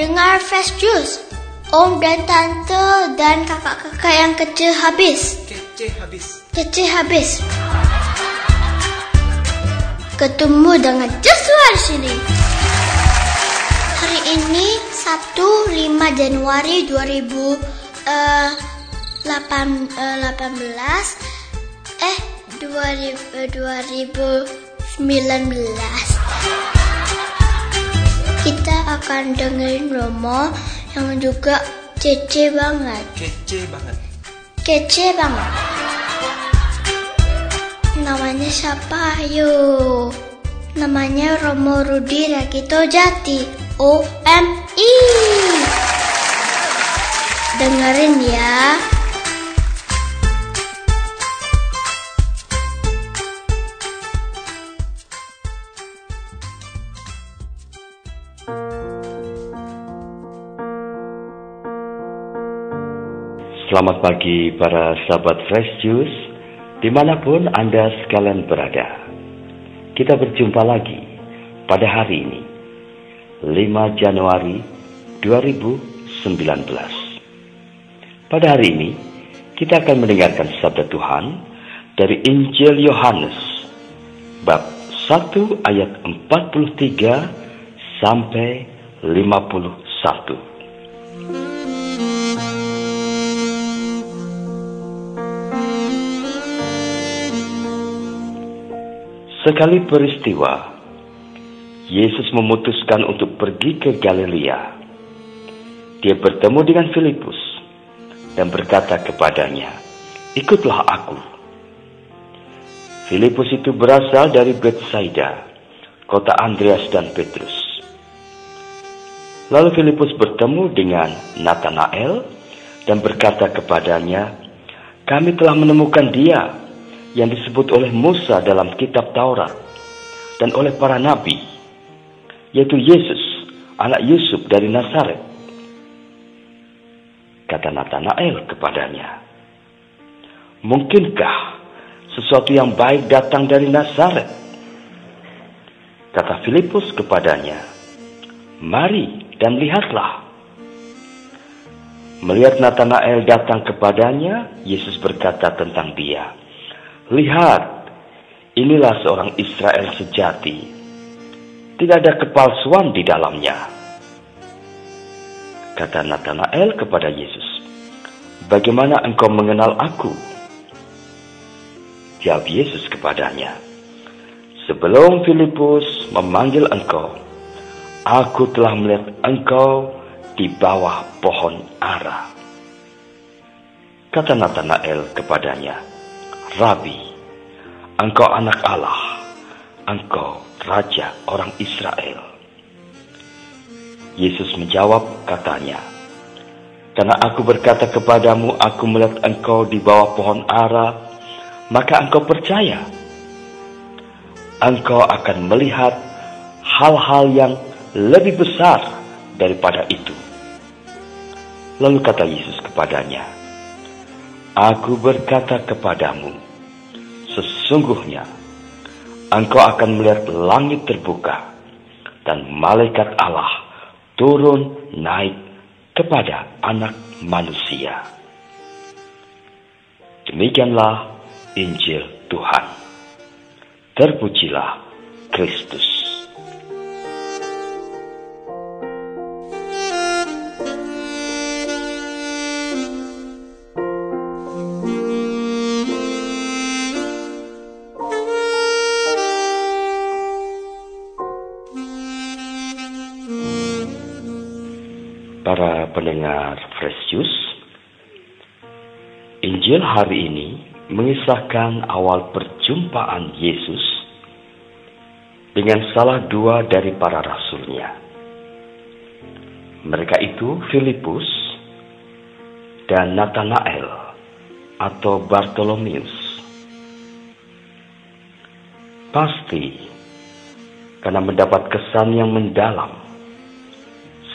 mendengar Fresh Juice. Om dan tante dan kakak-kakak yang kecil habis. Kece habis. Kecil habis. Ketemu dengan Joshua di sini. Hari ini Sabtu 5 Januari 2000 eh, 8, eh, 18 eh 2000, eh, 2019 kita akan dengerin Romo yang juga kece banget. Kece banget. kece banget. Namanya siapa? Ayo. Namanya Romo Rudi Rakito Jati. OMI dengerin ya Selamat pagi para sahabat Fresh Juice, di mana pun Anda sekalian berada. Kita berjumpa lagi pada hari ini, 5 Januari 2019. Pada hari ini, kita akan mendengarkan sabda Tuhan dari Injil Yohanes, bab 1 ayat 43 sampai 51. Sekali peristiwa, Yesus memutuskan untuk pergi ke Galilea. Dia bertemu dengan Filipus dan berkata kepadanya, "Ikutlah aku." Filipus itu berasal dari Bethsaida, kota Andreas dan Petrus. Lalu Filipus bertemu dengan Nathanael dan berkata kepadanya, "Kami telah menemukan Dia yang disebut oleh Musa dalam kitab Taurat dan oleh para nabi, yaitu Yesus, anak Yusuf dari Nazaret. Kata Nathanael kepadanya, Mungkinkah sesuatu yang baik datang dari Nazaret? Kata Filipus kepadanya, Mari dan lihatlah. Melihat Nathanael datang kepadanya, Yesus berkata tentang dia, Lihat, inilah seorang Israel sejati. Tidak ada kepalsuan di dalamnya. Kata Nathanael kepada Yesus, Bagaimana engkau mengenal aku? Jawab Yesus kepadanya, Sebelum Filipus memanggil engkau, aku telah melihat engkau di bawah pohon ara. Kata Nathanael kepadanya, Rabi, engkau anak Allah, engkau raja orang Israel. Yesus menjawab katanya, Karena aku berkata kepadamu, aku melihat engkau di bawah pohon ara, maka engkau percaya. Engkau akan melihat hal-hal yang lebih besar daripada itu. Lalu kata Yesus kepadanya, Aku berkata kepadamu, sesungguhnya engkau akan melihat langit terbuka dan malaikat Allah turun naik kepada anak manusia. Demikianlah Injil Tuhan. Terpujilah Kristus. Pendengar Fresh Juice, Injil hari ini mengisahkan awal perjumpaan Yesus dengan salah dua dari para rasulnya. Mereka itu Filipus dan Nathanael atau Bartolomeus. Pasti karena mendapat kesan yang mendalam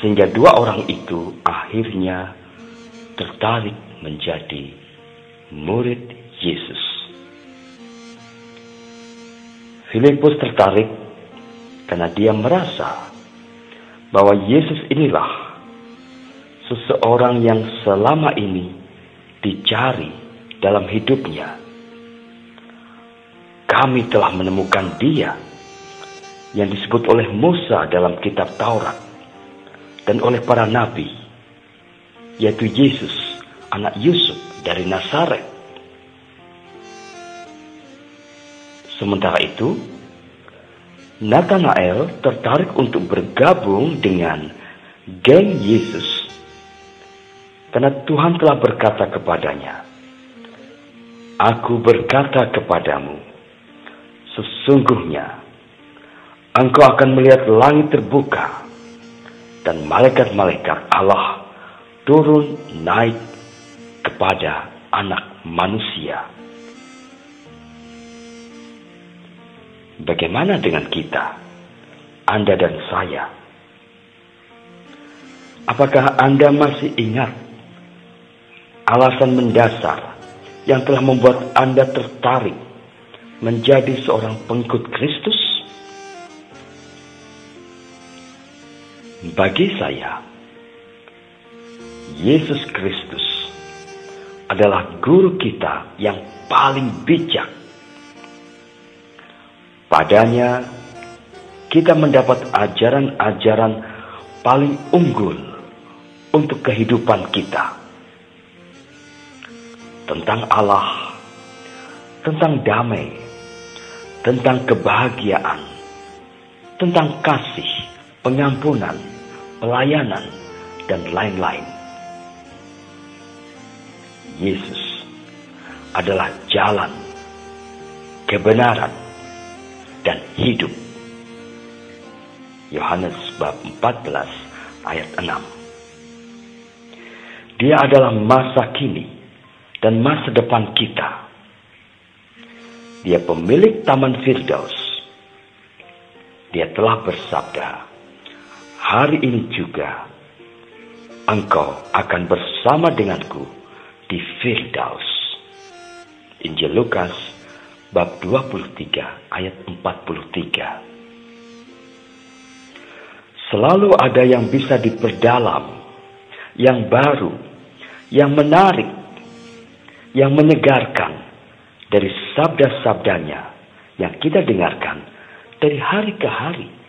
sehingga dua orang itu akhirnya tertarik menjadi murid Yesus. Filipus tertarik karena dia merasa bahwa Yesus inilah seseorang yang selama ini dicari dalam hidupnya. Kami telah menemukan dia yang disebut oleh Musa dalam kitab Taurat dan oleh para nabi, yaitu Yesus, anak Yusuf dari Nazaret. Sementara itu, Nathanael tertarik untuk bergabung dengan geng Yesus karena Tuhan telah berkata kepadanya, Aku berkata kepadamu, sesungguhnya engkau akan melihat langit terbuka dan malaikat-malaikat Allah turun naik kepada anak manusia. Bagaimana dengan kita, Anda dan saya? Apakah Anda masih ingat alasan mendasar yang telah membuat Anda tertarik menjadi seorang pengikut Kristus? Bagi saya, Yesus Kristus adalah guru kita yang paling bijak. Padanya, kita mendapat ajaran-ajaran paling unggul untuk kehidupan kita tentang Allah, tentang damai, tentang kebahagiaan, tentang kasih, pengampunan, pelayanan, dan lain-lain. Yesus adalah jalan, kebenaran, dan hidup. Yohanes bab 14 ayat 6. Dia adalah masa kini dan masa depan kita. Dia pemilik Taman Firdaus. Dia telah bersabda, hari ini juga engkau akan bersama denganku di Firdaus. Injil Lukas bab 23 ayat 43. Selalu ada yang bisa diperdalam, yang baru, yang menarik, yang menyegarkan dari sabda-sabdanya yang kita dengarkan dari hari ke hari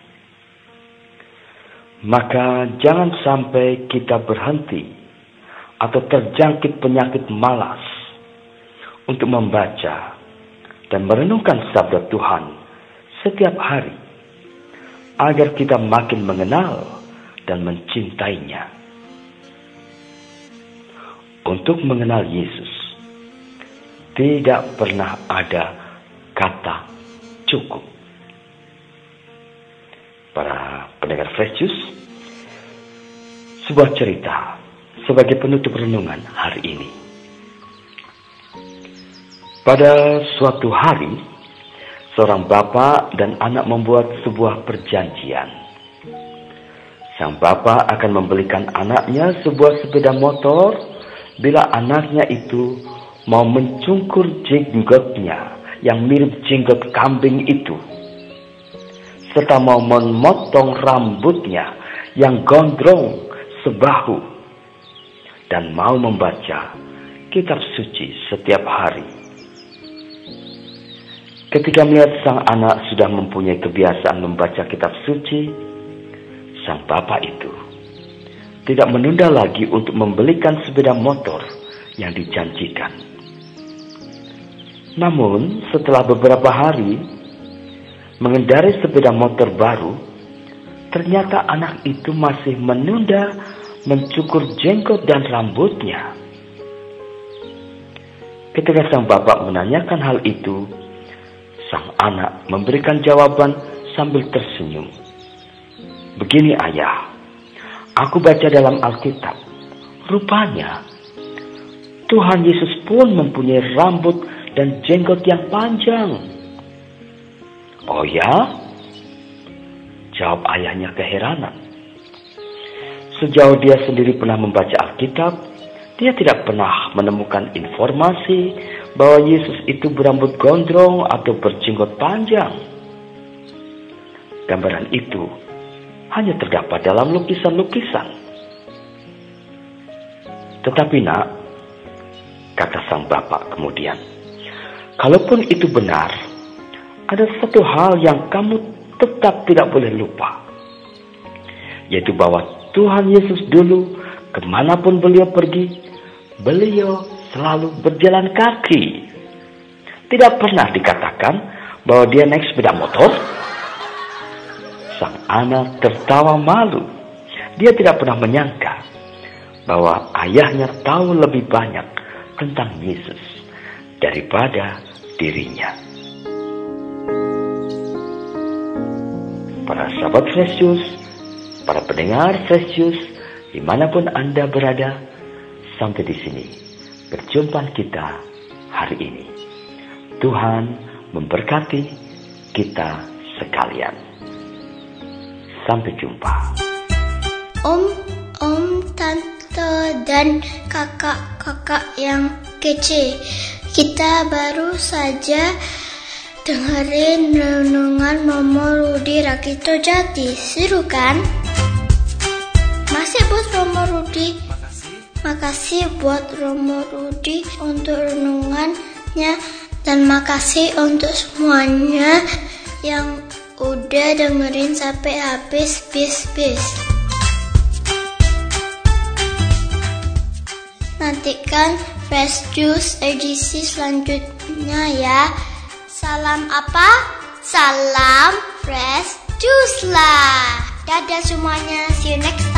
maka jangan sampai kita berhenti atau terjangkit penyakit malas untuk membaca dan merenungkan sabda Tuhan setiap hari agar kita makin mengenal dan mencintainya. Untuk mengenal Yesus tidak pernah ada kata cukup para pendengar Fresh Juice, sebuah cerita sebagai penutup renungan hari ini. Pada suatu hari, seorang bapak dan anak membuat sebuah perjanjian. Sang bapak akan membelikan anaknya sebuah sepeda motor bila anaknya itu mau mencungkur jenggotnya yang mirip jenggot kambing itu serta mau memotong rambutnya yang gondrong sebahu dan mau membaca kitab suci setiap hari. Ketika melihat sang anak sudah mempunyai kebiasaan membaca kitab suci, sang bapak itu tidak menunda lagi untuk membelikan sepeda motor yang dijanjikan. Namun, setelah beberapa hari, mengendarai sepeda motor baru, ternyata anak itu masih menunda mencukur jenggot dan rambutnya. Ketika sang bapak menanyakan hal itu, sang anak memberikan jawaban sambil tersenyum. Begini ayah, aku baca dalam Alkitab, rupanya Tuhan Yesus pun mempunyai rambut dan jenggot yang panjang. Oh ya? Jawab ayahnya keheranan. Sejauh dia sendiri pernah membaca Alkitab, dia tidak pernah menemukan informasi bahwa Yesus itu berambut gondrong atau berjenggot panjang. Gambaran itu hanya terdapat dalam lukisan-lukisan. Tetapi nak, kata sang bapak kemudian, kalaupun itu benar, ada satu hal yang kamu tetap tidak boleh lupa. Yaitu bahwa Tuhan Yesus dulu, ke mana pun beliau pergi, beliau selalu berjalan kaki. Tidak pernah dikatakan bahwa dia naik sepeda motor. Sang anak tertawa malu. Dia tidak pernah menyangka bahwa ayahnya tahu lebih banyak tentang Yesus daripada dirinya. Para sahabat Yesus, para pendengar Yesus, di mana pun Anda berada, sampai di sini perjumpaan kita hari ini. Tuhan memberkati kita sekalian. Sampai jumpa. Om, om, tante, dan kakak-kakak yang kece. Kita baru saja dengerin renungan Momo Rudi Rakito Jati. Seru kan? Masih buat Romo Rudi. Makasih buat Romo Rudi untuk renungannya dan makasih untuk semuanya yang udah dengerin sampai habis bis bis. Nantikan Fresh Juice edisi selanjutnya ya. Salam apa? Salam Fresh Juice lah. Dadah semuanya. See you next time.